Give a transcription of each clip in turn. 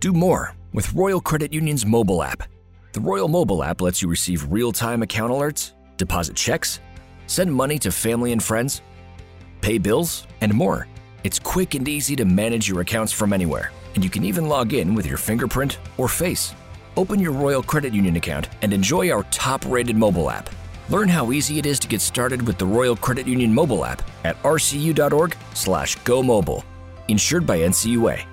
Do more with Royal Credit Union's mobile app. The Royal mobile app lets you receive real time account alerts, deposit checks, send money to family and friends, pay bills, and more. It's quick and easy to manage your accounts from anywhere, and you can even log in with your fingerprint or face. Open your Royal Credit Union account and enjoy our top rated mobile app. Learn how easy it is to get started with the Royal Credit Union mobile app at rcu.org/slash go mobile. Insured by NCUA.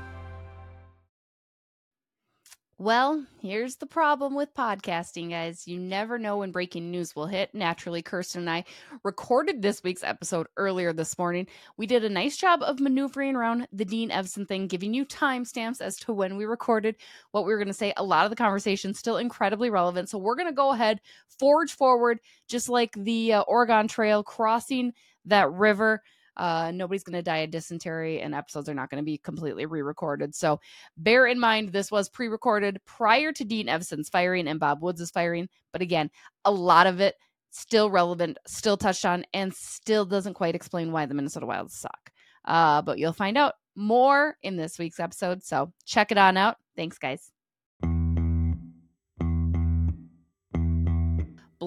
Well, here's the problem with podcasting, guys. You never know when breaking news will hit. Naturally, Kirsten and I recorded this week's episode earlier this morning. We did a nice job of maneuvering around the Dean Evason thing, giving you timestamps as to when we recorded what we were going to say. A lot of the conversation still incredibly relevant. So we're going to go ahead, forge forward, just like the uh, Oregon Trail, crossing that river. Uh, nobody's going to die of dysentery, and episodes are not going to be completely re recorded. So bear in mind, this was pre recorded prior to Dean Evason's firing and Bob Woods' firing. But again, a lot of it still relevant, still touched on, and still doesn't quite explain why the Minnesota Wilds suck. Uh, but you'll find out more in this week's episode. So check it on out. Thanks, guys.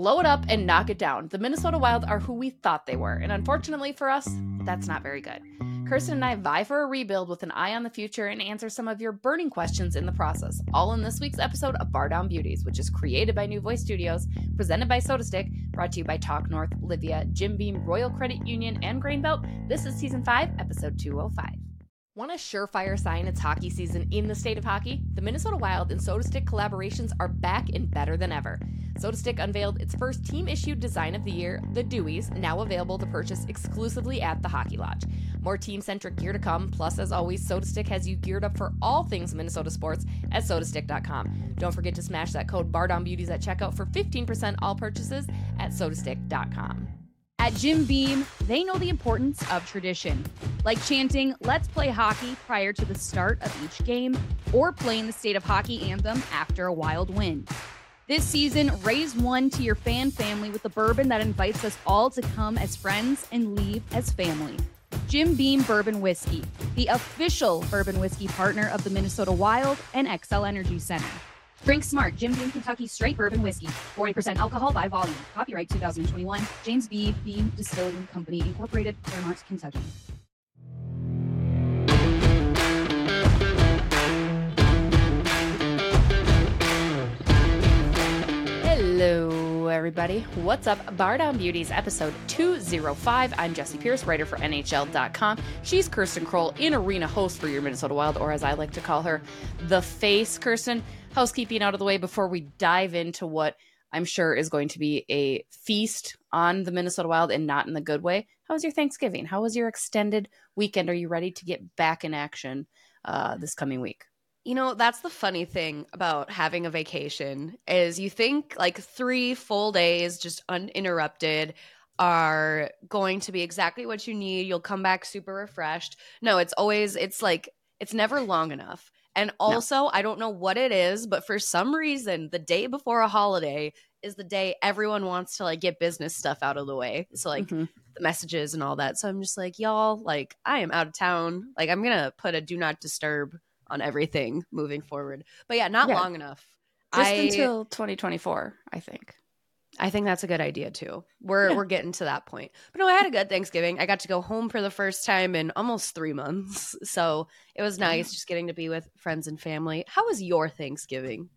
Blow it up and knock it down. The Minnesota Wild are who we thought they were, and unfortunately for us, that's not very good. Kirsten and I vie for a rebuild with an eye on the future and answer some of your burning questions in the process. All in this week's episode of Bardown Beauties, which is created by New Voice Studios, presented by SotaStick, brought to you by Talk North, Livea, Jim Beam, Royal Credit Union, and Grain Belt. This is season 5, episode 205. Want a surefire sign it's hockey season in the state of hockey? The Minnesota Wild and SotaStick collaborations are back and better than ever. SotaStick unveiled its first team issued design of the year, the Deweys, now available to purchase exclusively at the Hockey Lodge. More team centric gear to come, plus, as always, SotaStick has you geared up for all things Minnesota sports at sotastick.com. Don't forget to smash that code BARDOWNBEAUTIES at checkout for 15% all purchases at sotastick.com. At Jim Beam, they know the importance of tradition, like chanting, let's play hockey prior to the start of each game, or playing the state of hockey anthem after a wild win. This season, raise one to your fan family with a bourbon that invites us all to come as friends and leave as family. Jim Beam Bourbon Whiskey, the official bourbon whiskey partner of the Minnesota Wild and Xcel Energy Center. Drink smart, Jim Beam Kentucky Straight Bourbon Whiskey. 40% alcohol by volume. Copyright 2021. James B. Beam Distilling Company, Incorporated, Clermont, Kentucky. Hello, everybody. What's up? Bardown Beauties, episode 205. I'm Jessi Pierce, writer for NHL.com. She's Kirsten Krull, in arena host for your Minnesota Wild, or as I like to call her, the face. Kirsten, housekeeping out of the way before we dive into what I'm sure is going to be a feast on the Minnesota Wild and not in the good way. How was your Thanksgiving? How was your extended weekend? Are you ready to get back in action uh, this coming week? You know, that's the funny thing about having a vacation is you think like 3 full days just uninterrupted are going to be exactly what you need. You'll come back super refreshed. No, it's always it's like it's never long enough. And also, no. I don't know what it is, but for some reason, the day before a holiday is the day everyone wants to like get business stuff out of the way. So like mm-hmm. the messages and all that. So I'm just like, y'all, like I am out of town. Like I'm gonna put a do not disturb on everything moving forward. But yeah, not yeah. long enough. Just I, until 2024, I think. I think that's a good idea too. We're yeah. we're getting to that point. But no, I had a good Thanksgiving. I got to go home for the first time in almost three months. So it was nice just getting to be with friends and family. How was your Thanksgiving?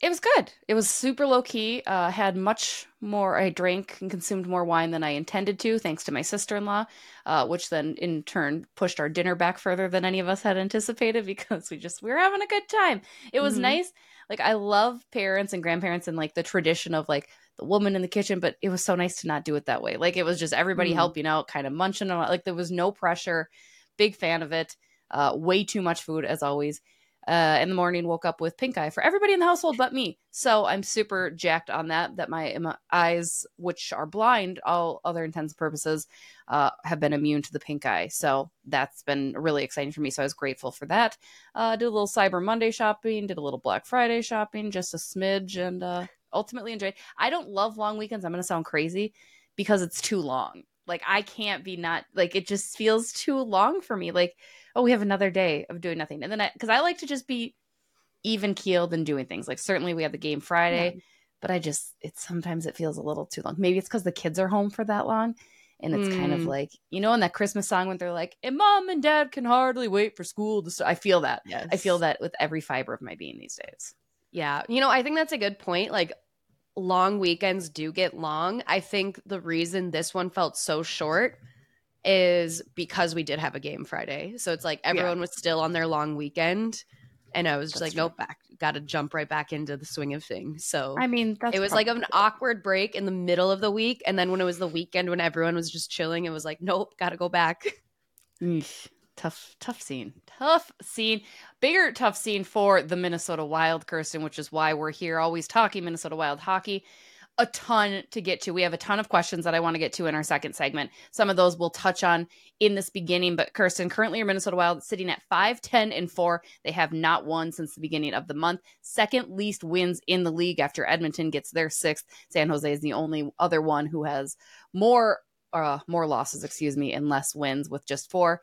It was good. It was super low key. Uh, had much more. I drank and consumed more wine than I intended to, thanks to my sister in law, uh, which then in turn pushed our dinner back further than any of us had anticipated because we just we were having a good time. It was mm-hmm. nice. Like I love parents and grandparents and like the tradition of like the woman in the kitchen, but it was so nice to not do it that way. Like it was just everybody mm-hmm. helping out, kind of munching on like there was no pressure. Big fan of it. Uh, way too much food as always uh, in the morning woke up with pink eye for everybody in the household but me so i'm super jacked on that that my, my eyes which are blind all other intents and purposes uh, have been immune to the pink eye so that's been really exciting for me so i was grateful for that uh, did a little cyber monday shopping did a little black friday shopping just a smidge and uh, ultimately enjoyed i don't love long weekends i'm going to sound crazy because it's too long like i can't be not like it just feels too long for me like oh, we have another day of doing nothing. And then I, because I like to just be even keeled and doing things. Like certainly we have the game Friday, yeah. but I just it sometimes it feels a little too long. Maybe it's because the kids are home for that long. And it's mm. kind of mm. like, you know, in that Christmas song when they're like, and mom and dad can hardly wait for school to start. I feel that. Yes. I feel that with every fiber of my being these days. Yeah. You know, I think that's a good point. Like, long weekends do get long. I think the reason this one felt so short is because we did have a game Friday. So it's like everyone yeah. was still on their long weekend. And I was just that's like, true. nope, back, got to jump right back into the swing of things. So I mean, it was like an awkward break in the middle of the week, and then when it was the weekend when everyone was just chilling, it was like, nope, got to go back. Tough, tough scene. Tough scene. Bigger tough scene for the Minnesota Wild, Kirsten, which is why we're here, always talking Minnesota Wild hockey a ton to get to. We have a ton of questions that I want to get to in our second segment. Some of those we'll touch on in this beginning. But Kirsten, currently your Minnesota Wild sitting at 5, 10, and 4. They have not won since the beginning of the month. Second least wins in the league after Edmonton gets their sixth. San Jose is the only other one who has more uh, more losses, excuse me, and less wins with just four.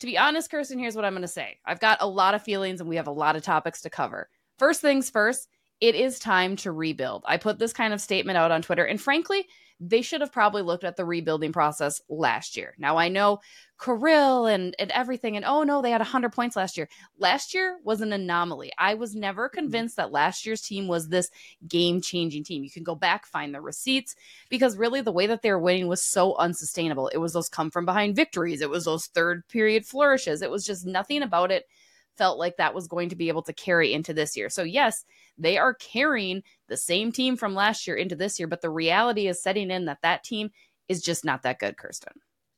To be honest, Kirsten, here's what I'm going to say. I've got a lot of feelings and we have a lot of topics to cover. First things first, it is time to rebuild. I put this kind of statement out on Twitter, and frankly, they should have probably looked at the rebuilding process last year. Now I know Kirill and, and everything, and oh no, they had 100 points last year. Last year was an anomaly. I was never mm-hmm. convinced that last year's team was this game changing team. You can go back, find the receipts, because really the way that they were winning was so unsustainable. It was those come from behind victories, it was those third period flourishes. It was just nothing about it felt like that was going to be able to carry into this year. So, yes, they are carrying the same team from last year into this year, but the reality is setting in that that team is just not that good, Kirsten.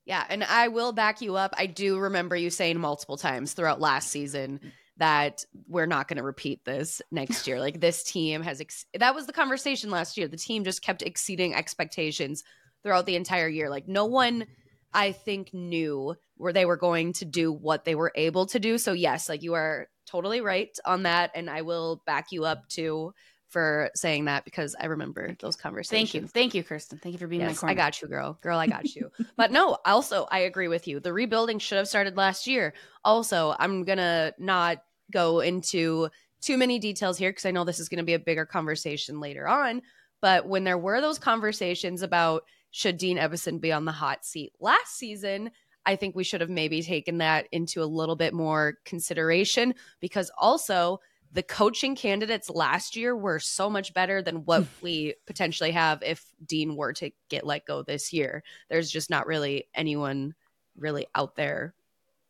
Yeah, and I will back you up. I do remember you saying multiple times throughout last season that we're not going to repeat this next year. Like this team has ex- that was the conversation last year. The team just kept exceeding expectations throughout the entire year. Like no one I think knew where they were going to do what they were able to do. So yes, like you are totally right on that and I will back you up too for saying that because I remember those conversations. Thank you. Thank you, Kirsten. Thank you for being yes, my corner. I got you, girl. Girl, I got you. but no, also I agree with you. The rebuilding should have started last year. Also, I'm going to not go into too many details here because I know this is going to be a bigger conversation later on, but when there were those conversations about should Dean Evason be on the hot seat last season, I think we should have maybe taken that into a little bit more consideration because also the coaching candidates last year were so much better than what we potentially have if Dean were to get let go this year. There's just not really anyone really out there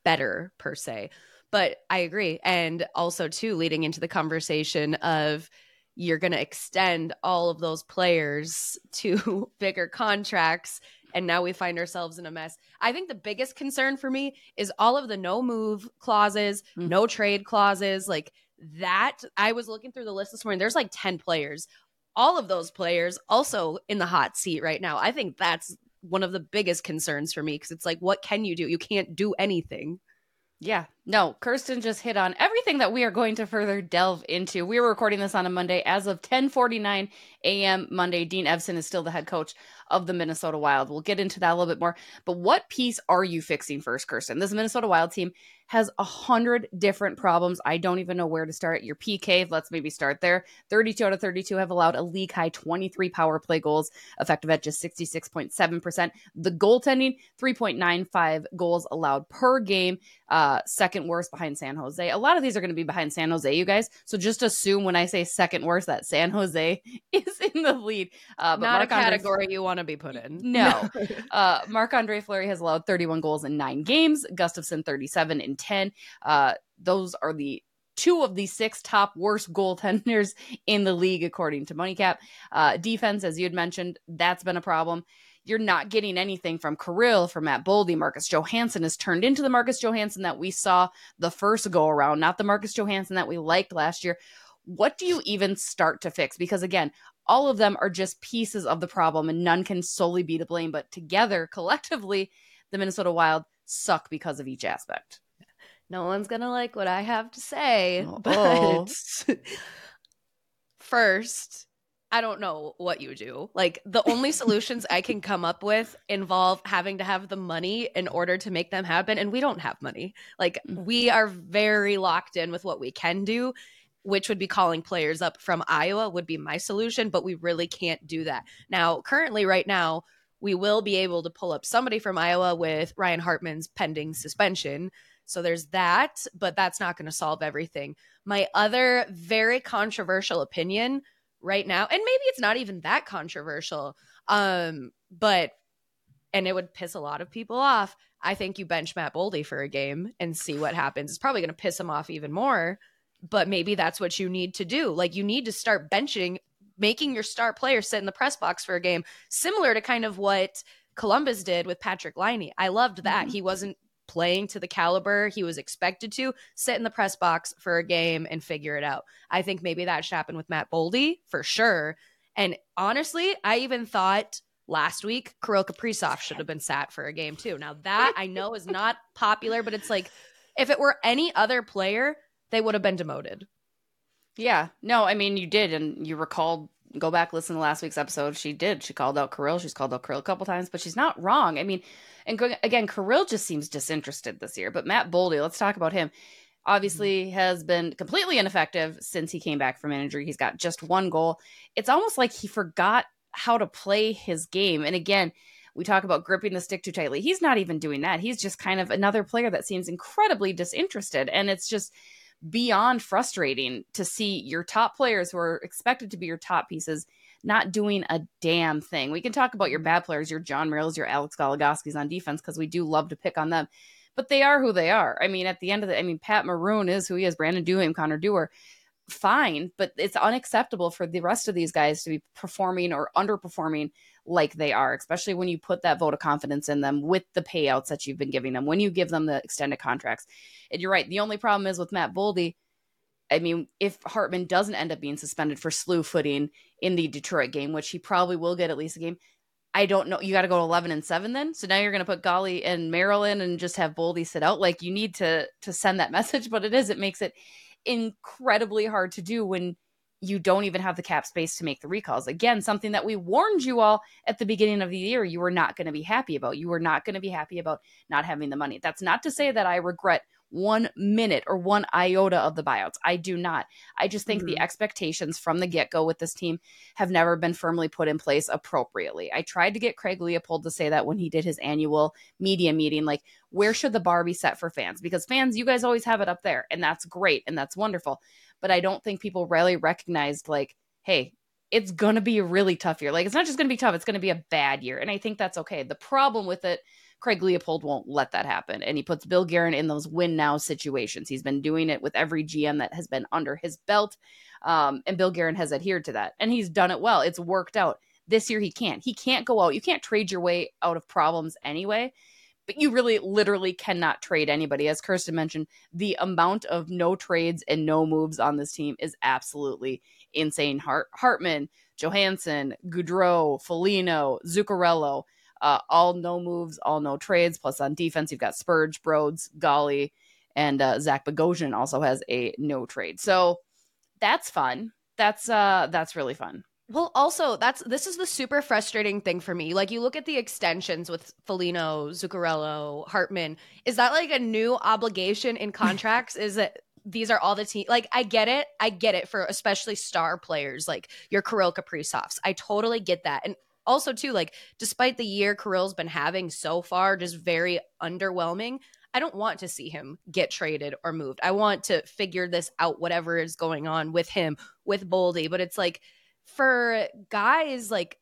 better per se. But I agree. And also, too, leading into the conversation of you're going to extend all of those players to bigger contracts and now we find ourselves in a mess. I think the biggest concern for me is all of the no move clauses, mm-hmm. no trade clauses, like that. I was looking through the list this morning. There's like 10 players. All of those players also in the hot seat right now. I think that's one of the biggest concerns for me because it's like, what can you do? You can't do anything. Yeah. No, Kirsten just hit on everything that we are going to further delve into. We were recording this on a Monday. As of 10:49 a.m. Monday, Dean Evason is still the head coach of the Minnesota Wild. We'll get into that a little bit more. But what piece are you fixing first, Kirsten? This Minnesota Wild team has a hundred different problems. I don't even know where to start. Your PK, let's maybe start there. 32 out of 32 have allowed a league high 23 power play goals, effective at just 66.7%. The goaltending, 3.95 goals allowed per game, uh, second worst behind San Jose. A lot of these are going to be behind San Jose, you guys. So just assume when I say second worst that San Jose is in the lead. Uh, but Not Mark a category Andre, you want to be put in. No. uh, Marc Andre Fleury has allowed 31 goals in nine games. Gustavsson 37 in 10. Uh, those are the two of the six top worst goaltenders in the league, according to MoneyCap. Uh, defense, as you had mentioned, that's been a problem. You're not getting anything from Kirill, from Matt Boldy. Marcus Johansson has turned into the Marcus Johansson that we saw the first go around, not the Marcus Johansson that we liked last year. What do you even start to fix? Because again, all of them are just pieces of the problem and none can solely be to blame, but together, collectively, the Minnesota Wild suck because of each aspect no one's gonna like what I have to say. Oh. But first, I don't know what you do. Like the only solutions I can come up with involve having to have the money in order to make them happen. And we don't have money. Like mm. we are very locked in with what we can do. Which would be calling players up from Iowa would be my solution, but we really can't do that. Now, currently, right now, we will be able to pull up somebody from Iowa with Ryan Hartman's pending suspension. So there's that, but that's not going to solve everything. My other very controversial opinion right now, and maybe it's not even that controversial, um, but and it would piss a lot of people off. I think you bench Matt Boldy for a game and see what happens. It's probably going to piss him off even more, but maybe that's what you need to do. Like you need to start benching, making your star player sit in the press box for a game, similar to kind of what Columbus did with Patrik Laine. I loved that. Mm-hmm. He wasn't playing to the caliber he was expected to, sit in the press box for a game and figure it out. I think maybe that should happen with Matt Boldy for sure. And honestly, I even thought last week Kirill Kaprizov should have been sat for a game too. Now that I know is not popular, but it's like if it were any other player, they would have been demoted. Yeah. No, I mean you did and you recalled go back listen to last week's episode. She did. She called out Kirill. She's called out Kirill a couple times, but she's not wrong. I mean, and again, Kirill just seems disinterested this year. But Matt Boldy, let's talk about him. Obviously, mm-hmm. has been completely ineffective since he came back from injury. He's got just one goal. It's almost like he forgot how to play his game. And again, we talk about gripping the stick too tightly. He's not even doing that. He's just kind of another player that seems incredibly disinterested. And it's just beyond frustrating to see your top players who are expected to be your top pieces not doing a damn thing. We can talk about your mm-hmm. bad players, your Jon Merrills, your Alex Goligoskis on defense, because we do love to pick on them. But they are who they are. I mean, at the end of the, I mean, Pat Maroon is who he is. Brandon Duhaime, Connor Dewar, fine, but it's unacceptable for the rest of these guys to be performing or underperforming like they are, especially when you put that vote of confidence in them with the payouts that you've been giving them, when you give them the extended contracts. And you're right. The only problem is with Matt Boldy. I mean, if Hartman doesn't end up being suspended for slew footing in the Detroit game, which he probably will get at least a game, I don't know. You got to go 11 and 7 then. So now you're going to put Golly and Maryland and just have Boldy sit out. Like you need to to send that message, but it is it makes it incredibly hard to do when you don't even have the cap space to make the recalls. Again, something that we warned you all at the beginning of the year you were not going to be happy about. You were not going to be happy about not having the money. That's not to say that I regret one minute or one iota of the buyouts. I do not. I just think mm-hmm. the expectations from the get go with this team have never been firmly put in place appropriately. I tried to get Craig Leopold to say that when he did his annual media meeting, like, where should the bar be set for fans? Because fans, you guys always have it up there, and that's great and that's wonderful. But I don't think people really recognized, like, hey, it's going to be a really tough year. Like, it's not just going to be tough, it's going to be a bad year. And I think that's okay. The problem with it Craig Leopold won't let that happen. And he puts Bill Guerin in those win now situations. He's been doing it with every GM that has been under his belt. Um, and Bill Guerin has adhered to that. And he's done it well. It's worked out. This year he can't. He can't go out. You can't trade your way out of problems anyway. But you really literally cannot trade anybody. As Kirsten mentioned, the amount of no trades and no moves on this team is absolutely insane. Hart- Hartman, Johansson, Gaudreau, Foligno, Zuccarello uh, all no moves, all no trades. Plus on defense, you've got Spurge, Broads, Golly, and uh, Zach Bogosian also has a no trade. So that's fun. That's uh that's really fun. Well, also that's this is the super frustrating thing for me. Like you look at the extensions with Foligno, Zuccarello, Hartman. Is that like a new obligation in contracts? is that these are all the team like I get it. I get it for especially star players like your Kirill Kaprizovs. I totally get that. And also too like despite the year Kirill's been having so far just very underwhelming I don't want to see him get traded or moved. I want to figure this out, whatever is going on with him, with Boldy. But it's like for guys like,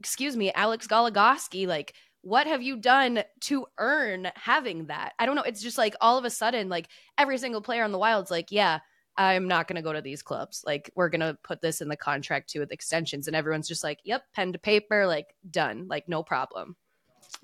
excuse me, Alex Goligoski, like, what have you done to earn having that? I don't know. It's just like all of a sudden, like every single player on the Wild's like, yeah, I'm not going to go to these clubs. Like, we're going to put this in the contract too with extensions. And everyone's just like, yep, pen to paper, like, done, like, no problem.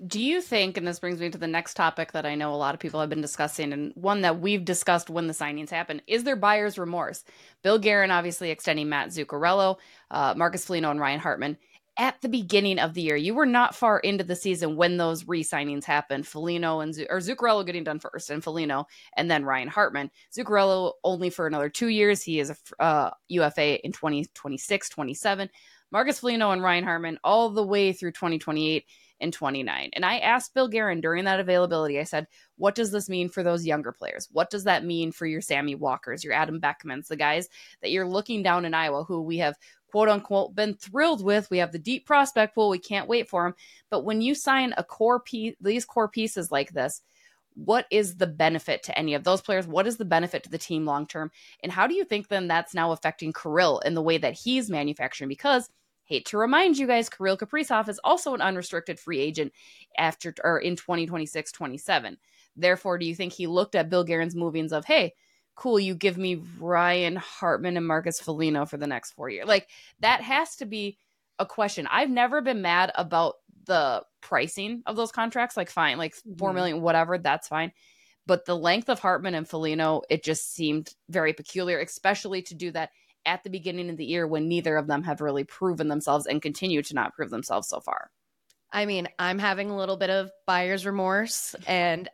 Do you think, and this brings me to the next topic that I know a lot of people have been discussing, and one that we've discussed when the signings happen, is there buyer's remorse? Bill Guerin obviously extending Matt Zuccarello, uh, Marcus Foligno, and Ryan Hartman at the beginning of the year. You were not far into the season when those re-signings happened. Foligno and or Zuccarello getting done first, and Foligno, and then Ryan Hartman. Zuccarello only for another two years. He is a uh, UFA in 2026, 27. Marcus Foligno and Ryan Hartman all the way through 2028. In 29. And I asked Bill Guerin during that availability, I said, what does this mean for those younger players? What does that mean for your Sammy Walkers, your Adam Beckmans, the guys that you're looking down in Iowa who we have quote unquote been thrilled with. We have the deep prospect pool. We can't wait for them. But when you sign a core piece, these core pieces like this, what is the benefit to any of those players? What is the benefit to the team long term? And how do you think then that's now affecting Kirill in the way that he's manufacturing? Because hate to remind you guys, Kirill Kaprizov is also an unrestricted free agent after or in 2026, 27. Therefore, do you think he looked at Bill Guerin's movings of, hey, cool, you give me Ryan Hartman and Marcus Foligno for the next four years? Like that has to be a question. I've never been mad about the pricing of those contracts. Like, fine, like four mm-hmm. whatever, that's fine. But the length of Hartman and Foligno, it just seemed very peculiar, especially to do that at the beginning of the year when neither of them have really proven themselves and continue to not prove themselves so far. I mean, I'm having a little bit of buyer's remorse and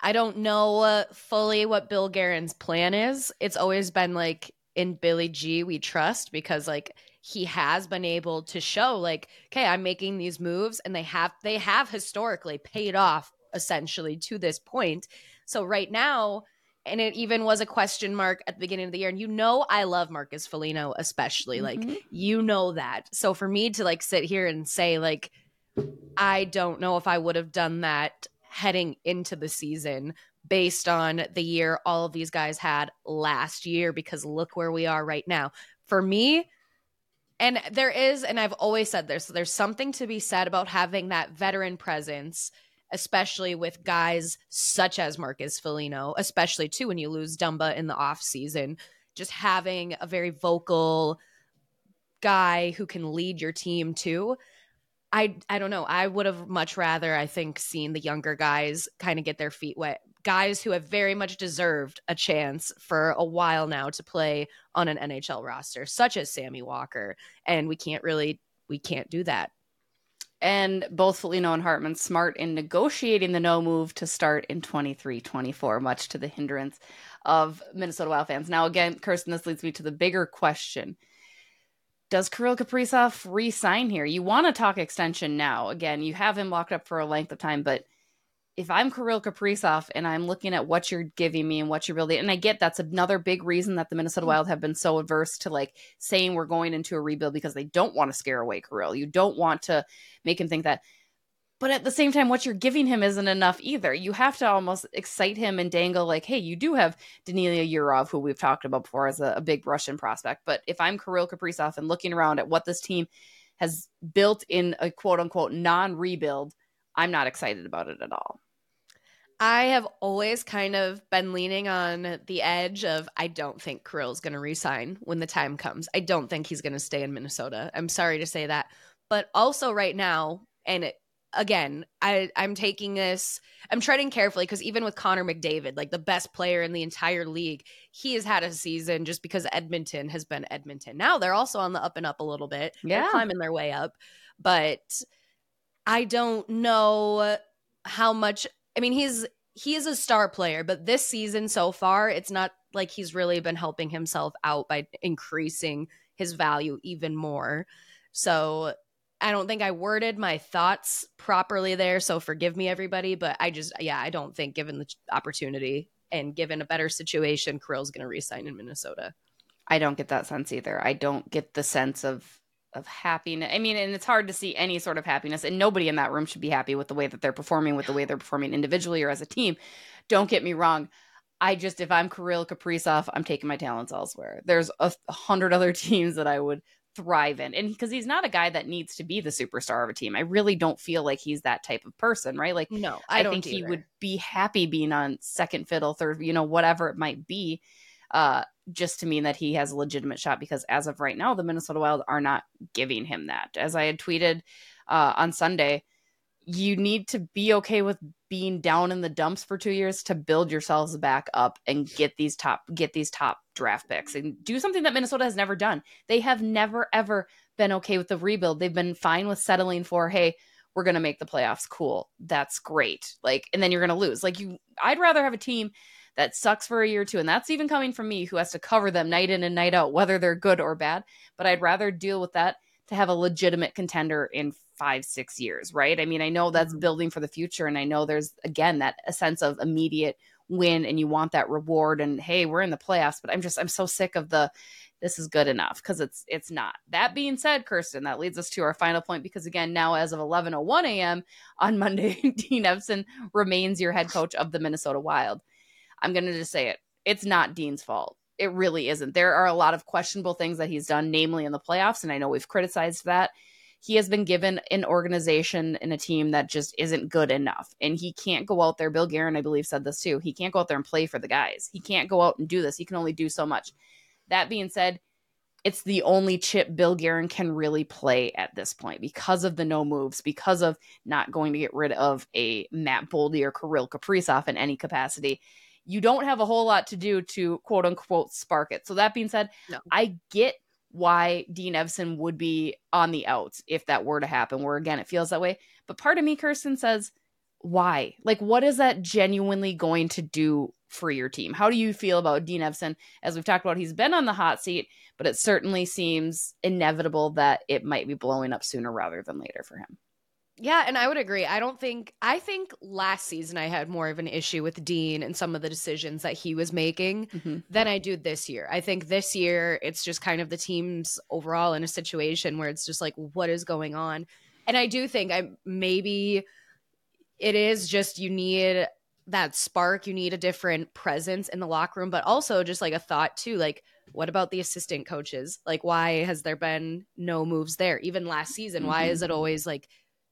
I don't know uh, fully what Bill Guerin's plan is. It's always been like in Billy G we trust because like he has been able to show like okay i'm making these moves and they have they have historically paid off essentially to this point so right now and it even was a question mark at the beginning of the year. And you know i love marcus foligno especially mm-hmm. like you know that. So for me to like sit here and say like i don't know if i would have done that heading into the season based on the year all of these guys had last year because look where we are right now. For me and there is, and I've always said this, there's something to be said about having that veteran presence, especially with guys such as Marcus Foligno, especially too when you lose Dumba in the off season. Just having a very vocal guy who can lead your team too. I I don't know. I would have much rather, I think, seen the younger guys kind of get their feet wet guys who have very much deserved a chance for a while now to play on an NHL roster, such as Sammy Walker. And we can't really, we can't do that. And both Foligno and Hartman smart in negotiating the no move to start in 23 24, much to the hindrance of Minnesota Wild fans. Now, again, Kirsten, this leads me to the bigger question Does Kirill Kaprizov re sign here? You want to talk extension now. Again, you have him locked up for a length of time, but if I'm Kirill Kaprizov and I'm looking at what you're giving me and what you're building, and I get that's another big reason that the Minnesota mm. Wild have been so averse to like saying we're going into a rebuild because they don't want to scare away Kirill. You don't want to make him think that. But at the same time, what you're giving him isn't enough either. You have to almost excite him and dangle like, hey, you do have Danila Yurov, who we've talked about before as a, a big Russian prospect. But if I'm Kirill Kaprizov and looking around at what this team has built in a quote unquote non rebuild, I'm not excited about it at all. I have always kind of been leaning on the edge of I don't think Kirill's going to resign when the time comes. I don't think he's going to stay in Minnesota. I'm sorry to say that. But also right now, and it, again, I, I'm taking this, I'm treading carefully because even with Connor McDavid, like the best player in the entire league, he has had a season just because Edmonton has been Edmonton. Now they're also on the up and up a little bit. Yeah. They're climbing their way up. But I don't know how much I mean, he's he is a star player, but this season so far, it's not like he's really been helping himself out by increasing his value even more. So I don't think I worded my thoughts properly there. So forgive me, everybody. But I just, yeah, I don't think given the opportunity and given a better situation, Kirill's going to resign in Minnesota. I don't get that sense either. I don't get the sense of of happiness. I mean, and it's hard to see any sort of happiness, and nobody in that room should be happy with the way that they're performing, with the way they're performing individually or as a team. Don't get me wrong. I just, if I'm Kirill Kaprizov, I'm taking my talents elsewhere. There's a hundred other teams that I would thrive in. And because he's not a guy that needs to be the superstar of a team. I really don't feel like he's that type of person, right? Like, no, I, I think either. he would be happy being on second fiddle, third, you know, whatever it might be uh, just to mean that he has a legitimate shot because as of right now, the Minnesota Wild are not giving him that. As I had tweeted uh, on Sunday, you need to be okay with being down in the dumps for two years to build yourselves back up and get these top get these top draft picks and do something that Minnesota has never done. They have never ever been okay with the rebuild. They've been fine with settling for, hey, we're going to make the playoffs. Cool. That's great. Like, and then you're going to lose. Like, you, I'd rather have a team that sucks for a year or two. And that's even coming from me who has to cover them night in and night out, whether they're good or bad. But I'd rather deal with that to have a legitimate contender in five, six years, right? I mean, I know that's mm-hmm. building for the future. And I know there's, again, that a sense of immediate win and you want that reward. And hey, we're in the playoffs, but I'm just, I'm so sick of the, this is good enough because it's it's not. That being said, Kirsten, that leads us to our final point because again, now as of 11:01 a.m. on Monday, Dean Evason remains your head coach of the Minnesota Wild. I'm going to just say it. It's not Dean's fault. It really isn't. There are a lot of questionable things that he's done, namely in the playoffs, and I know we've criticized that. He has been given an organization and a team that just isn't good enough. And he can't go out there. Bill Guerin, I believe, said this too. He can't go out there and play for the guys. He can't go out and do this. He can only do so much. That being said, it's the only chip Bill Guerin can really play at this point because of the no moves, because of not going to get rid of a Matt Boldy or Kirill Kaprizov in any capacity. You don't have a whole lot to do to quote unquote spark it. So that being said, no. I get why Dean Evason would be on the outs if that were to happen, where again it feels that way. But part of me, Kirsten, says, why? Like, what is that genuinely going to do for your team. How do you feel about Dean Evason? As we've talked about, he's been on the hot seat, but it certainly seems inevitable that it might be blowing up sooner rather than later for him. Yeah, and I would agree. I don't think I think last season I had more of an issue with Dean and some of the decisions that he was making mm-hmm. than I do this year. I think this year it's just kind of the team's overall in a situation where it's just like what is going on. And I do think I maybe it is just you need that spark you need a different presence in the locker room but also just like a thought too like what about the assistant coaches like why has there been no moves there even last season mm-hmm. why is it always like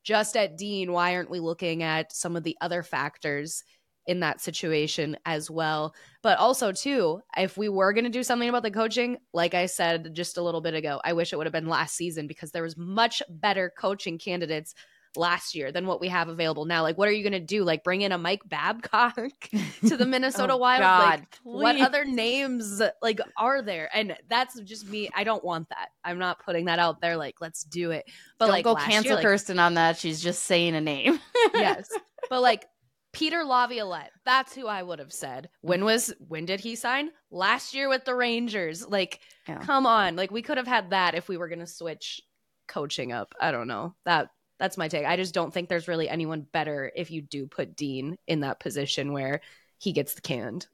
just at dean why aren't we looking at some of the other factors in that situation as well? But also too if we were going to do something about the coaching like i said just a little bit ago i wish it would have been last season because there was much better coaching candidates last year than what we have available now. Like, what are you going to do? Like, bring in a Mike Babcock to the Minnesota oh, Wild? God, like, what other names like are there? And that's just me. I don't want that. I'm not putting that out there. Like, let's do it. But don't like, go cancel year, Kirsten like, on that. She's just saying a name. yes, but like. Peter Laviolette, that's who I would have said. When was when did he sign? Last year with the Rangers. Like, yeah. come on. Like we could have had that if we were gonna switch coaching up. I don't know. That that's my take. I just don't think there's really anyone better if you do put Dean in that position where he gets the canned.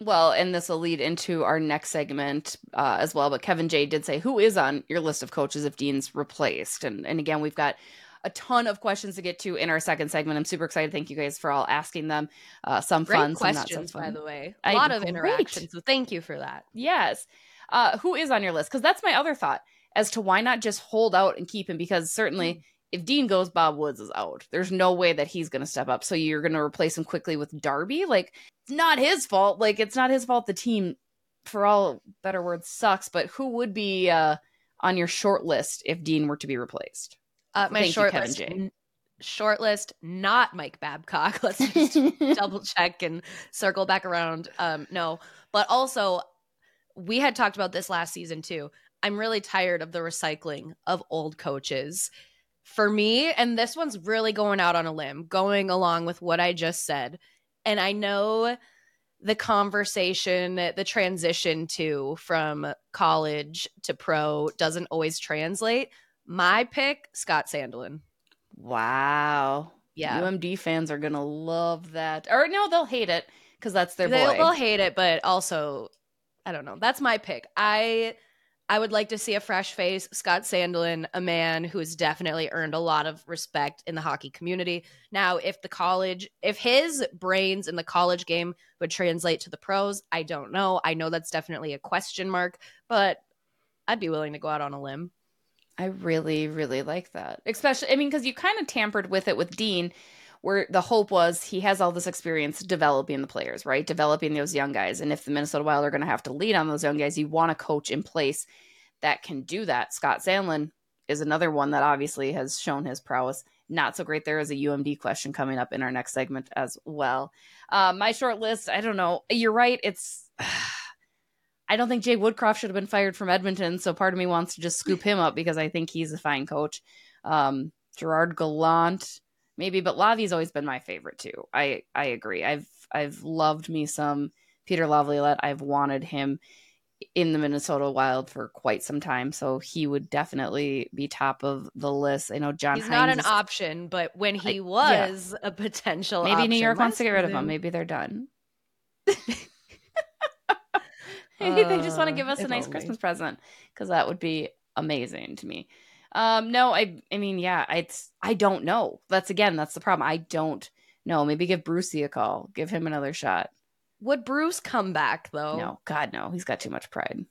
Well, and this will lead into our next segment uh, as well. But Kevin J did say, "Who is on your list of coaches if Dean's replaced?" And and again, we've got a ton of questions to get to in our second segment. I'm super excited. Thank you guys for all asking them. Uh, some Great fun, questions, some by the way. A I, lot of interaction. So thank you for that. Yes. Uh, who is on your list? Because that's my other thought as to why not just hold out and keep him? Because certainly. If Dean goes, Bob Woods is out. There's no way that he's going to step up. So you're going to replace him quickly with Darby. Like, it's not his fault. Like, it's not his fault. The team, for all better words, sucks. But who would be uh, on your short list if Dean were to be replaced? Uh, my Thank short you, list. Short list, not Mike Babcock. Let's just double check and circle back around. Um, no, but also we had talked about this last season too. I'm really tired of the recycling of old coaches for me, and this one's really going out on a limb, going along with what I just said. And I know the conversation, the transition to from college to pro doesn't always translate. My pick, Scott Sandelin. Wow. Yeah. UMD fans are going to love that. Or no, they'll hate it because that's their they'll, boy. They'll hate it, but also, I don't know. That's my pick. I I would like to see a fresh face, Scott Sandelin, a man who has definitely earned a lot of respect in the hockey community. Now, if the college, if his brains in the college game would translate to the pros, I don't know. I know that's definitely a question mark, but I'd be willing to go out on a limb. I really, really like that. Especially, I mean, because you kind of tampered with it with Dean where the hope was he has all this experience developing the players, right? Developing those young guys. And if the Minnesota Wild are going to have to lead on those young guys, you want a coach in place that can do that. Scott Sandelin is another one that obviously has shown his prowess. Not so great. There is a UMD question coming up in our next segment as well. Uh, my short list, I don't know. You're right. It's. I don't think Jay Woodcroft should have been fired from Edmonton. So part of me wants to just scoop him up because I think he's a fine coach. Um, Gerard Gallant, maybe, but Lavi's always been my favorite too. I I agree. I've I've loved me some Peter Laviolette. I've wanted him. in the Minnesota Wild for quite some time, so he would definitely be top of the list. I know John. He's Hynes not an is- option, but when he I- was a potential, Maybe New York wants to get rid of him. Maybe they're done. Maybe they just want to Uh, give us a nice only. Christmas present because that would be amazing to me. Um, no, I, I mean, yeah, it's, I don't know. That's again, that's the problem. I don't know. Maybe give Brucey a call. Give him another shot. Would Bruce come back though? No, God, no. He's got too much pride.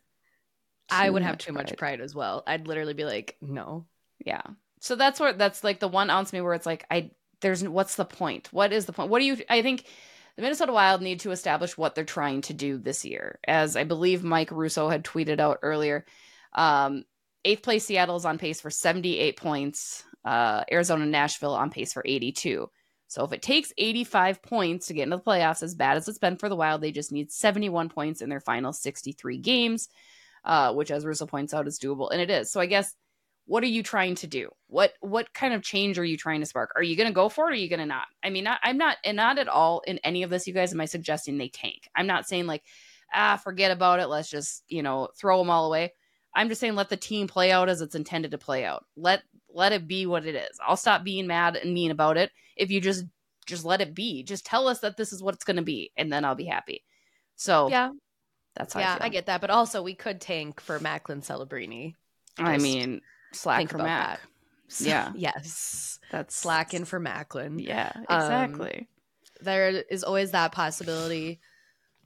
I would have too much pride as well. I'd literally be like, no. Yeah. So that's where that's like the one ounce me where it's like I there's what's the point? What is the point? What do you I think the Minnesota Wild need to establish what they're trying to do this year. As I believe Mike Russo had tweeted out earlier. Um eighth place Seattle is on pace for 78 points. Uh Arizona Nashville on pace for 82. So if it takes 85 points to get into the playoffs, as bad as it's been for the Wild, they just need 71 points in their final 63 games, uh, which, as Russell points out, is doable, and it is. So I guess what are you trying to do? What what kind of change are you trying to spark? Are you going to go for it? or Are you going to not? I mean, not, I'm not, and not at all in any of this. You guys, am I suggesting they tank? I'm not saying like, ah, forget about it. Let's just you know throw them all away. I'm just saying let the team play out as it's intended to play out. Let let it be what it is. I'll stop being mad and mean about it if you just just let it be. Just tell us that this is what it's going to be, and then I'll be happy. So Yeah, that's how yeah, I, feel. I get that. But also, we could tank for Macklin Celebrini. I mean, slack for Mac. So- Yeah. yes, That's slacking for Macklin. Yeah, Um, exactly. there is always that possibility.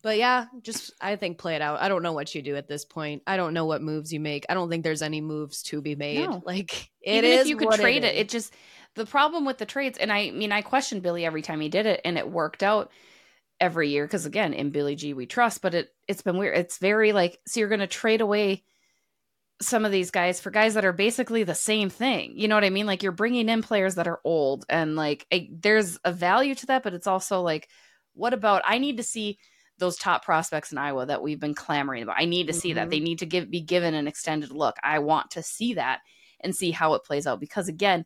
But yeah, just I think play it out. I don't know what you do at this point. I don't know what moves you make. I don't think there's any moves to be made. No. Like it Even is if you could trade it, it just the problem with the trades, and I mean, I questioned Billy every time he did it, and it worked out every year because again, in Billy G we trust, but it it's been weird. It's very like so you're going to trade away some of these guys for guys that are basically the same thing. You know what I mean? Like you're bringing in players that are old, and like I, there's a value to that, but it's also like, what about? I need to see those top prospects in Iowa that we've been clamoring about. I need to see that. They need to give be given an extended look. I want to see that and see how it plays out because again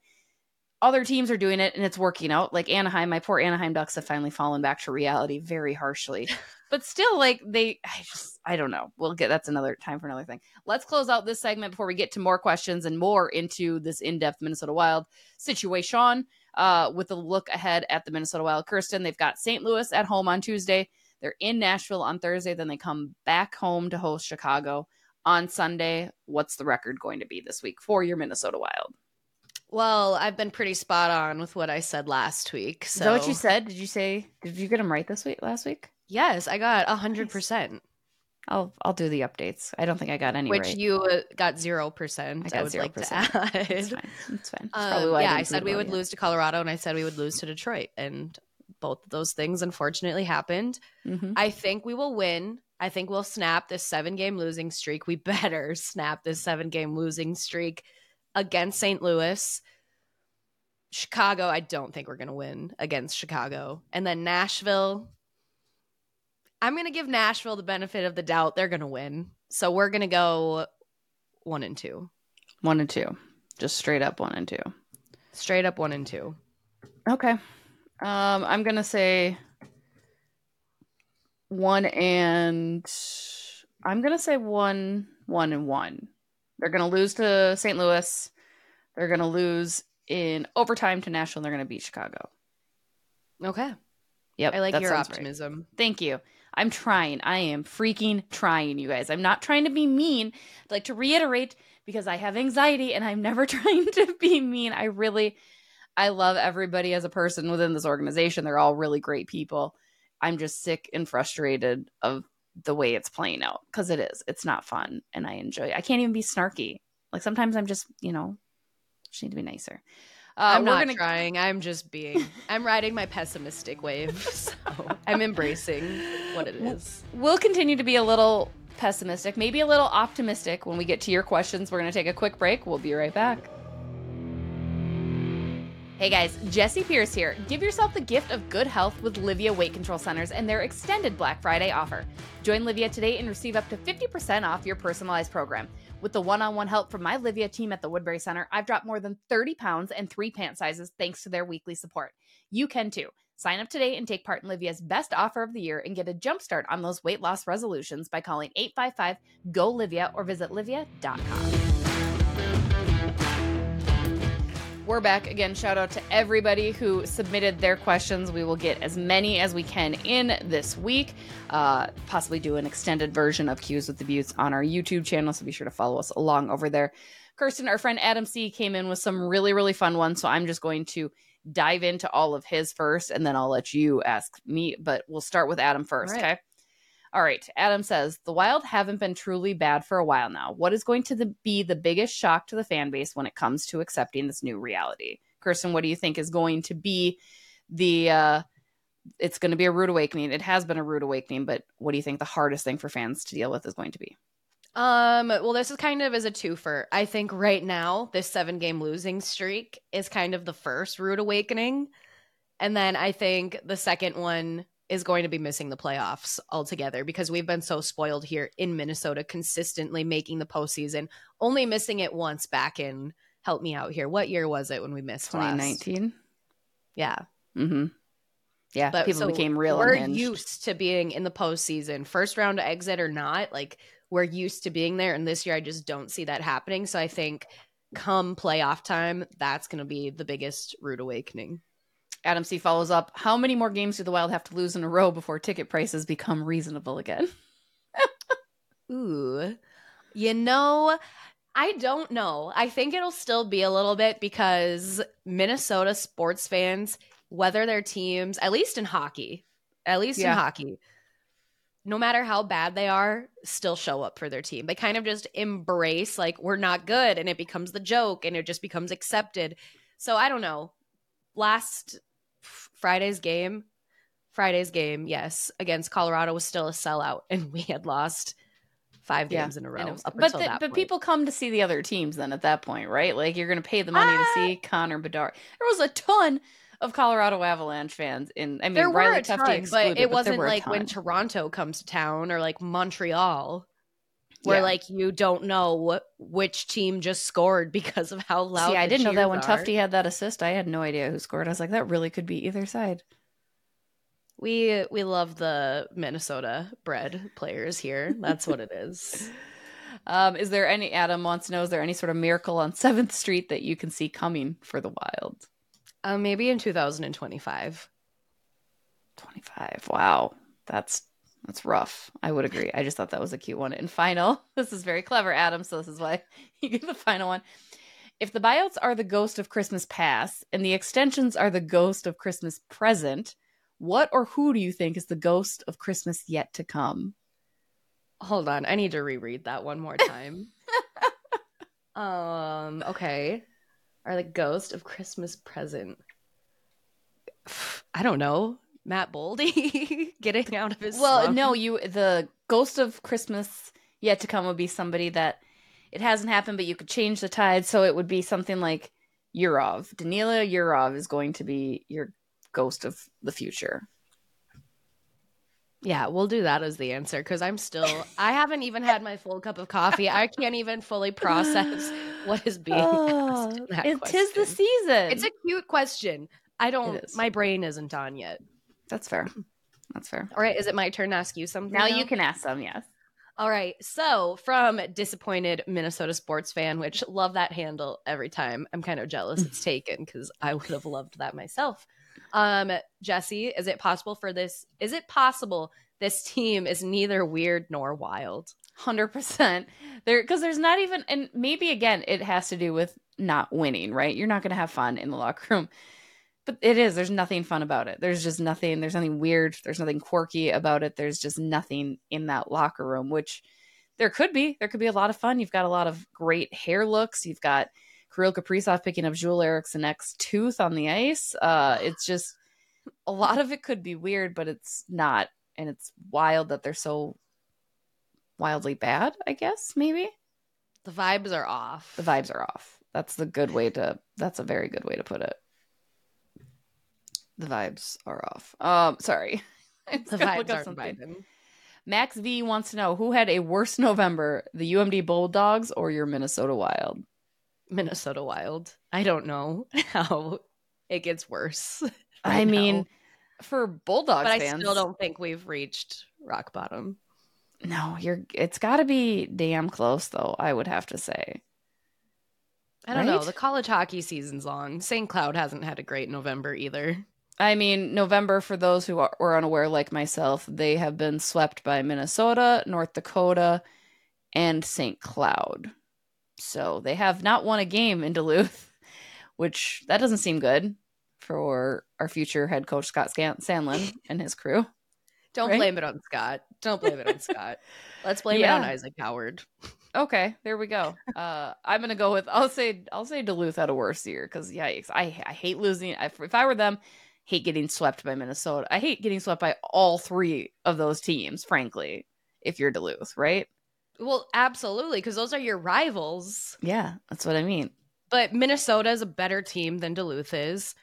other teams are doing it and it's working out. Like anaheim my poor anaheim ducks have finally fallen back to reality very harshly. But still like they i just i don't know. We'll get that's another time for another thing. Let's close out this segment before we get to more questions and more into this in-depth minnesota wild situation uh, with a look ahead at the minnesota wild. Kirsten they've got st louis at home on tuesday they're in nashville on thursday then they come back home to host chicago on Sunday. What's the record going to be this week for your Minnesota Wild? well, I've been pretty spot on with what I said last week. So Is that what you said? Did you say? Did you get them right this week? Last week? Yes, I got a hundred percent, I'll I'll do the updates. I don't think I got any which right. you uh, got zero percent. I got would like to 0%. add. It's fine. It's fine. It's Um, probably why yeah, I said we would it. lose to Colorado, and I said we would lose to Detroit, and both of those things unfortunately happened. Mhm. I think we will win. I think we'll snap this seven game losing streak. We better snap this seven game losing streak against St. Louis. Chicago, I don't think we're going to win against Chicago. And then Nashville, I'm going to give Nashville the benefit of the doubt. They're going to win. So we're going to go one and two. One and two, just straight up one and two. Straight up one and two. Okay. Um, I'm gonna say one and I'm gonna say one, one and one. They're gonna lose to St. Louis. They're gonna lose in overtime to Nashville. And they're gonna beat Chicago. Okay. Yep, I like your sounds right. optimism. Thank you. I'm trying. I am freaking trying, you guys. I'm not trying to be mean. I'd like to reiterate because I have anxiety and I'm never trying to be mean. I really, I love everybody as a person within this organization. They're all really great people. I'm just sick and frustrated of the way it's playing out because it is. It's not fun and I enjoy I can't even be snarky. Like sometimes I'm just, you know, just need to be nicer. Uh, I'm not gonna- trying. I'm just being. I'm riding my pessimistic wave. So I'm embracing what it is. we'll continue to be a little pessimistic, maybe a little optimistic when we get to your questions. We're going to take a quick break. We'll be right back. Hey guys, Jessi Pierce here. Give yourself the gift of good health with Livea Weight Control Centers and their extended Black Friday offer. Join Livea today and receive up to 50% off your personalized program. With the one on one help from my Livea team at the Woodbury Center, I've dropped more than 30 pounds and three pant sizes thanks to their weekly support. You can too. Sign up today and take part in Livea's best offer of the year and get a jump start on those weight loss resolutions by calling 855 GO Livea or visit livea.com. We're back again. Shout out to everybody who submitted their questions. We will get as many as we can in this week. Uh, possibly do an extended version of Cues with the Buttes on our YouTube channel, so be sure to follow us along over there. Kirsten, our friend Adam C came in with some really, really fun ones. So I'm just going to dive into all of his first, and then I'll let you ask me. But we'll start with Adam first, right. okay? All right. Adam says the Wild haven't been truly bad for a while now. What is going to the, be the biggest shock to the fan base when it comes to accepting this new reality? Kirsten, what do you think is going to be the? uh It's going to be a rude awakening. It has been a rude awakening, but what do you think the hardest thing for fans to deal with is going to be? Um, well, this is kind of as a twofer. I think right now, this seven game losing streak is kind of the first rude awakening. And then I think the second one is going to be missing the playoffs altogether because we've been so spoiled here in Minnesota, consistently making the postseason, only missing it once back in. Help me out here. What year was it when we missed last? 2019. Yeah, Mm-hmm. Yeah, but people so became real We're unhinged. used to being in the postseason, first round exit or not. Like we're used to being there, and this year I just don't see that happening. So I think come playoff time, that's going to be the biggest rude awakening. Adam C follows up. How many more games do the Wild have to lose in a row before ticket prices become reasonable again? Ooh, you know, I don't know. I think it'll still be a little bit because Minnesota sports fans, whether their teams, at least in hockey, at least Yeah. in hockey, no matter how bad they are, still show up for their team. They kind of just embrace, like, we're not good, and it becomes the joke and it just becomes accepted. So I don't know. Last Friday's game, Friday's game, yes, against Colorado was still a sellout, and we had lost five Yeah, games in a row. Was- up but the- but point. people come to see the other teams then at that point, right? Like you're going to pay the money Ah! to see Connor Bedard. There was a ton of Colorado Avalanche fans in. I mean, there Riley were a Tufte ton, excluded, but it there wasn't like when. Toronto comes to town or like Montreal, where Yeah. like you don't know what which team just scored because of how loud. See, I didn't know that when are. Tufte had that assist. I had no idea who scored. I was like, that really could be either side. We we love the Minnesota bred players here. That's what it is. Um, is there any Adam wants to know? Is there any sort of miracle on Seventh Street that you can see coming for the Wild? Um, maybe in 2025. 25. Wow. That's that's rough. I would agree. I just thought that was a cute one. And final, this is very clever, Adam. So this is why you get the final one. If the buyouts are the ghost of Christmas past and the extensions are the ghost of Christmas present, what or who do you think is the ghost of Christmas yet to come? Hold on, I need to reread that one more time. um, okay. Are the ghost of Christmas present? I don't know. Matt Boldy getting out of his Well, slump? no, you the ghost of Christmas yet to come would be somebody that it hasn't happened, but you could change the tide. So it would be something like Yurov. Danila Yurov is going to be your ghost of the future. Yeah, we'll do that as the answer because I'm still. I haven't even had my full cup of coffee. I can't even fully process what is being oh, asked. in that it the season. It's a cute question. I don't. My brain isn't on yet. That's fair. That's fair. All right, is it my turn to ask you something? Now you can ask them. Yes. All right. So, from disappointed Minnesota sports fan, which love that handle every time. I'm kind of jealous it's taken because I would have loved that myself. Um, Jesse, is it possible for this? Is it possible this team is neither weird nor wild? Hundred percent. There, because there's not even, and maybe again, it has to do with not winning. Right? You're not going to have fun in the locker room, but it is. There's nothing fun about it. There's just nothing. There's nothing weird. There's nothing quirky about it. There's just nothing in that locker room, which there could be. There could be a lot of fun. You've got a lot of great hair looks. You've got Kirill Kaprizov picking up Joel Eriksson Ek's tooth on the ice. Uh, it's just a lot of it could be weird, but it's not, and it's wild that they're so wildly bad. I guess maybe The vibes are off. the vibes are off. That's the good way to. That's a very good way to put it. The vibes are off. Um, sorry. The vibes aren't vibing. Max V wants to know who had a worse November, the UMD Bulldogs or your Minnesota Wild? Minnesota Wild. I don't know how it gets worse. I right mean, for Bulldogs but I fans, still don't think we've reached rock bottom. No, you're. It's got to be damn close, though. I would have to say. I don't know. The college hockey season's long. St. Cloud hasn't had a great November either. I mean, November, for those who are, were unaware, like myself, they have been swept by Minnesota, North Dakota, and St. Cloud. So they have not won a game in Duluth, which that doesn't seem good for our future head coach Scott Sandelin and his crew. Don't Right? blame it on Scott. Don't blame it on Scott. Let's blame it on Yeah. Isaac Howard. Okay, there we go. Uh, I'm gonna go with I'll say I'll say Duluth had a worse year because yikes, I I hate losing. I, if I were them, hate getting swept by Minnesota. I hate getting swept by all three of those teams. Frankly, if you're Duluth, right? Well, absolutely, because those are your rivals. Yeah, that's what I mean. But Minnesota is a better team than Duluth is.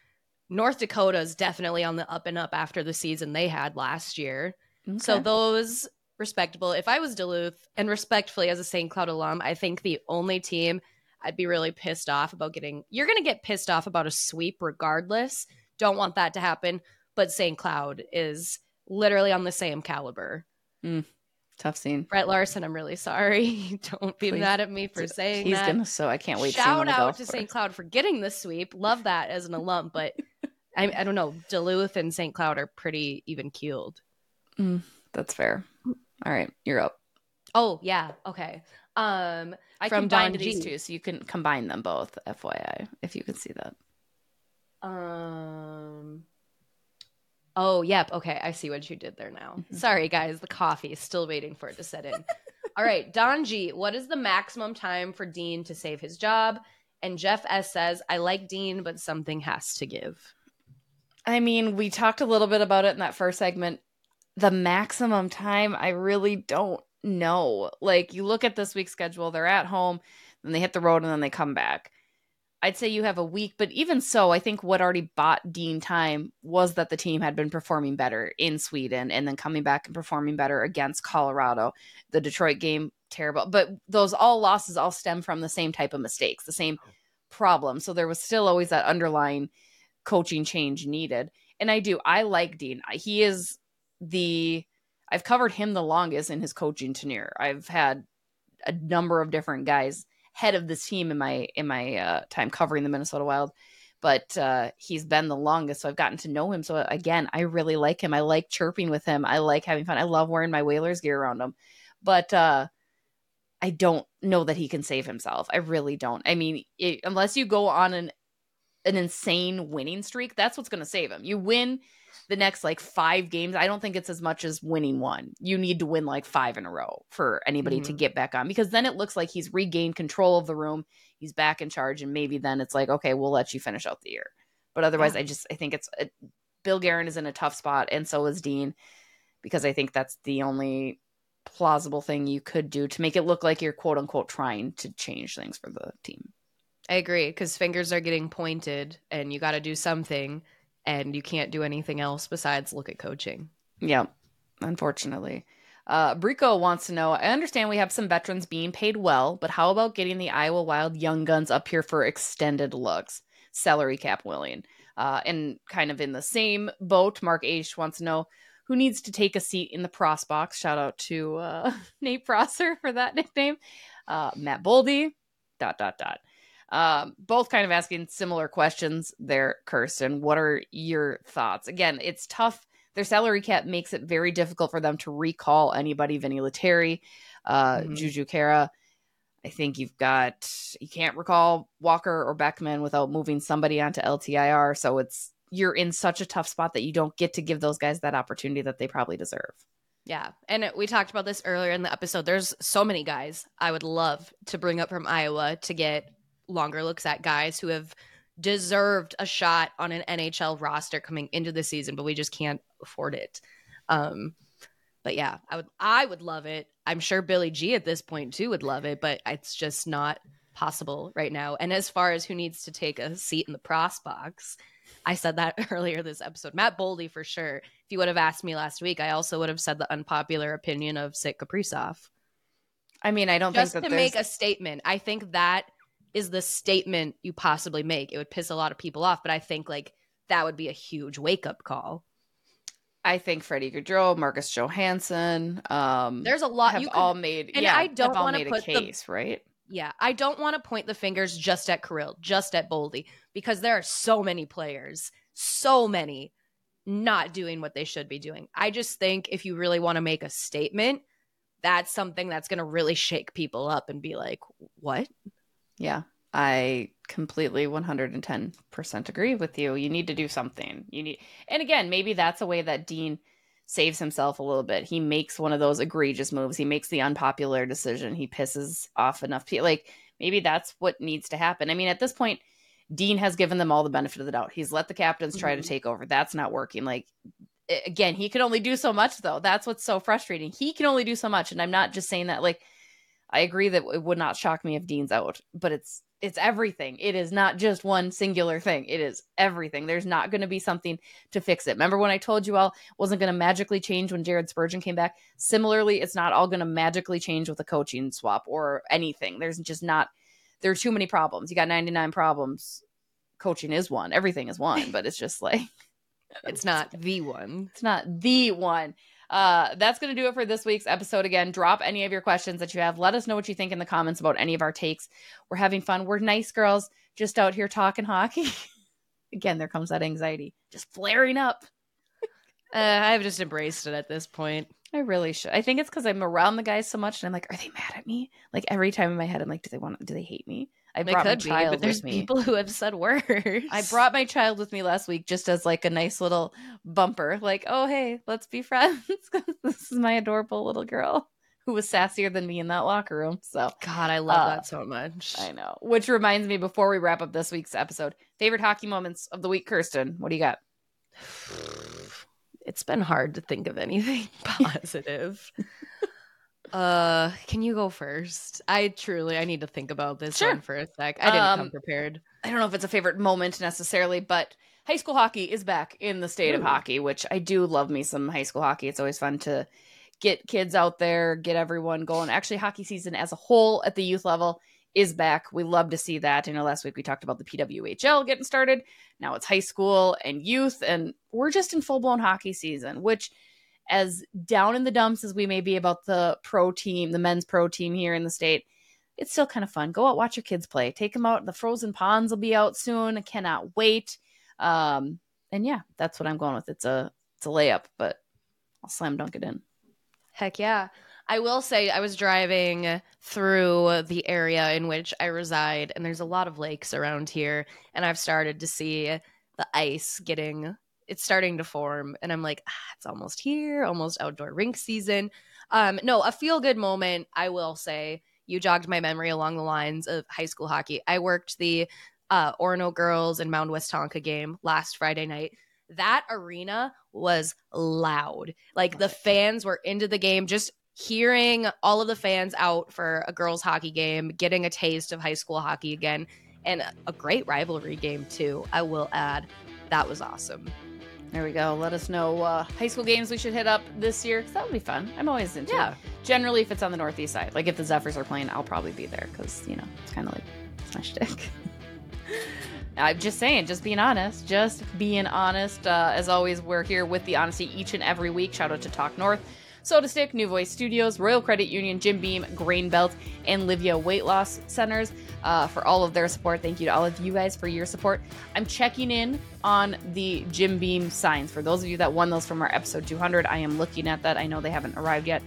North Dakota is definitely on the up and up after the season they had last year. So those respectable. If I was Duluth and respectfully as a St. Cloud alum, I think the only team I'd be really pissed off about getting you're going to get pissed off about a sweep regardless. Don't want that to happen, but St. Cloud is literally on the same caliber. tough scene. Brett Larson, I'm really sorry. Don't be Please. mad at me for saying He's that. gonna. So I can't wait. to see Shout the out to. St. Cloud for getting the sweep. Love that as an alum, but I, I don't know. Duluth and St. Cloud are pretty even keeled. That's fair. All right, you're up. Oh yeah, okay. Um, I From combined Don these G. two, so you can combine them both. FYI, if you can see that. Um. Oh yep. Okay, I see what you did there now. Mhm. Sorry guys, the coffee is still waiting for it to set in. All right, Don G. What is the maximum time for Dean to save his job? And Jeff S says, "I like Dean, but something has to give." I mean, we talked a little bit about it in that first segment. The maximum time, I really don't know. Like, you look at this week's schedule, they're at home, then they hit the road, and then they come back. I'd say you have a week, but even so, I think what already bought Dean time was that the team had been performing better in Sweden and then coming back and performing better against Colorado. The Detroit game, terrible. But those all losses all stem from the same type of mistakes, the same problem. So there was still always that underlying coaching change needed. And I do. I like Dean. He is the I've covered him the longest in his coaching tenure. I've had a number of different guys head of this team in my in my uh, time covering the Minnesota Wild, but uh, he's been the longest, so I've gotten to know him. So again, I really like him. I like chirping with him. I like having fun. I love wearing my Whalers gear around him, but uh, I don't know that he can save himself. I really don't. I mean, it, unless you go on an an insane winning streak, that's what's going to save him. You win the next like five games. I don't think it's as much as winning one. You need to win like five in a row for anybody to Mhm. get back on because then it looks like he's regained control of the room. He's back in charge, and maybe then it's like, okay, we'll let you finish out the year. But otherwise, Yeah. I just I think it's uh Bill Guerin is in a tough spot, and so is Dean, because I think that's the only plausible thing you could do to make it look like you're quote unquote trying to change things for the team. I agree because fingers are getting pointed, and you got to do something, and you can't do anything else besides look at coaching. Yeah, unfortunately. Uh, Brico wants to know I understand we have some veterans being paid well, but how about getting the Iowa Wild young guns up here for extended looks? Salary cap willing. Uh, and kind of in the same boat, Mark H wants to know who needs to take a seat in the Pros box. Shout out to uh, Nate Prosser for that nickname. Uh, Matt Boldy, dot, dot, dot. Um, both kind of asking similar questions there, Kirsten. What are your thoughts? Again, it's tough their salary cap makes it very difficult for them to recall anybody. Vinny Lettieri, uh, Mhm. Juju Khaira. I think you've got you can't recall Walker or Beckman without moving somebody onto LTIR. So it's you're in such a tough spot that you don't get to give those guys that opportunity that they probably deserve. Yeah. And we talked about this earlier in the episode. There's so many guys I would love to bring up from Iowa to get longer looks at guys who have deserved a shot on an NHL roster coming into the season, but we just can't afford it. Um, but yeah, I would I would love it. I'm sure Billy G at this point too would love it, but it's just not possible right now. And as far as who needs to take a seat in the pros box, I said that earlier this episode. Matt Boldy for sure. If you would have asked me last week, I also would have said the unpopular opinion of Sit Kaprizov. I mean, I don't Just think to that make a statement. I think that is the statement you possibly make. It would piss a lot of people off, but I think like that would be a huge wake up call. I think Freddie Gaudreau, Marcus Johansson, um, There's a lot have you all made. and yeah, I don't wanna put a the- case, right? yeah, I don't want to point the fingers just at Kirill, just at Boldy, because there are so many players, so many not doing what they should be doing. I just think if you really want to make a statement, that's something that's going to really shake people up and be like, what? Yeah, I completely 110% agree with you. You need to do something. You need, and again, maybe that's a way that Dean saves himself a little bit. He makes one of those egregious moves. He makes the unpopular decision. He pisses off enough people. Like maybe that's what needs to happen. I mean, at this point, Dean has given them all the benefit of the doubt. He's let the captains try Mhm. to take over. That's not working. Like again, he can only do so much though. That's what's so frustrating. He can only do so much, and I'm not just saying that. Like I agree that it would not shock me if Dean's out, but it's it's everything. It is not just one singular thing. It is everything. There's not going to be something to fix it. Remember when I told you all wasn't going to magically change when Jared Spurgeon came back? Similarly, it's not all going to magically change with a coaching swap or anything. There's just not there are too many problems. You got 99 problems. Coaching is one. Everything is one, but it's just like It's not the one. it's not the one. Uh, that's going to do it for this week's episode. Again, drop any of your questions that you have. Let us know what you think in the comments about any of our takes. We're having fun. We're nice girls just out here talking hockey. Again, there comes that anxiety just flaring up. Uh, I've just embraced it at this point. I really should. I think it's because I'm around the guys so much, and I'm like, are they mad at me? Like every time in my head, I'm like, do they want? Do they hate me? I brought my could be, child but there's with me. people who have said worse. I brought my child with me last week just as like a nice little bumper, like, oh hey, let's be friends. this is my adorable little girl who was sassier than me in that locker room. So God, I love Uh, that so much. I know. Which reminds me, before we wrap up this week's episode, favorite hockey moments of the week, Kirsten. What do you got? It's been hard to think of anything positive. uh, can you go first? I truly I need to think about this Sure. one for a sec. I didn't come Um, prepared. I don't know if it's a favorite moment necessarily, but high school hockey is back in the state of hockey, which I do love me some high school hockey. It's always fun to get kids out there, get everyone going. Actually, hockey season as a whole at the youth level is back. We love to see that. I know last week we talked about the PWHL getting started. Now it's high school and youth, and we're just in full blown hockey season, which as down in the dumps as we may be about the pro team, the men's pro team here in the state, it's still kind of fun. Go out, watch your kids play. Take them out. The frozen ponds will be out soon. I cannot wait. Um, and yeah, that's what I'm going with. It's a it's a layup, but I'll slam dunk it in. Heck yeah. I will say I was driving through the area in which I reside, and there's a lot of lakes around here, and I've started to see the ice getting it's starting to form, and I'm like, ah, it's almost here, almost outdoor rink season. Um, no, a feel good moment, I will say. You jogged my memory along the lines of high school hockey. I worked the uh, Orono girls and Mound Westonka game last Friday night. That arena was loud. Like the fans were into the game, just hearing all of the fans out for a girls' hockey game, getting a taste of high school hockey again, and a great rivalry game, too. I will add. That was awesome. There we go. Let us know uh, high school games we should hit up this year 'cause that would be fun. I'm always into Yeah. it. Generally, if it's on the northeast side, like if the Zephyrs are playing, I'll probably be there because you know it's kind of like it's my shtick. I'm just saying, just being honest, just being honest. Uh, as always, we're here with the honesty each and every week. Shout out to Talk North, SotaStick, New Voice Studios, Royal Credit Union, Jim Beam, Grain Belt, and Livea Weight Loss Centers uh, for all of their support. Thank you to all of you guys for your support. I'm checking in on the Jim Beam signs. For those of you that won those from our episode 200, I am looking at that. I know they haven't arrived yet.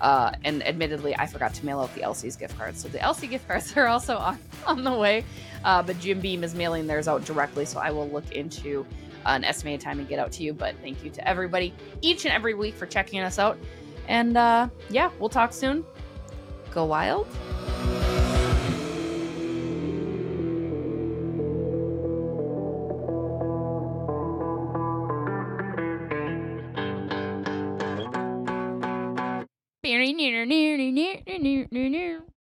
Uh, and admittedly, I forgot to mail out the LC's gift cards. So the LC gift cards are also on, on the way. Uh, but Jim Beam is mailing theirs out directly. So I will look into an estimated time and get out to you. But thank you to everybody each and every week for checking us out. And uh, yeah, we'll talk soon. Go wild.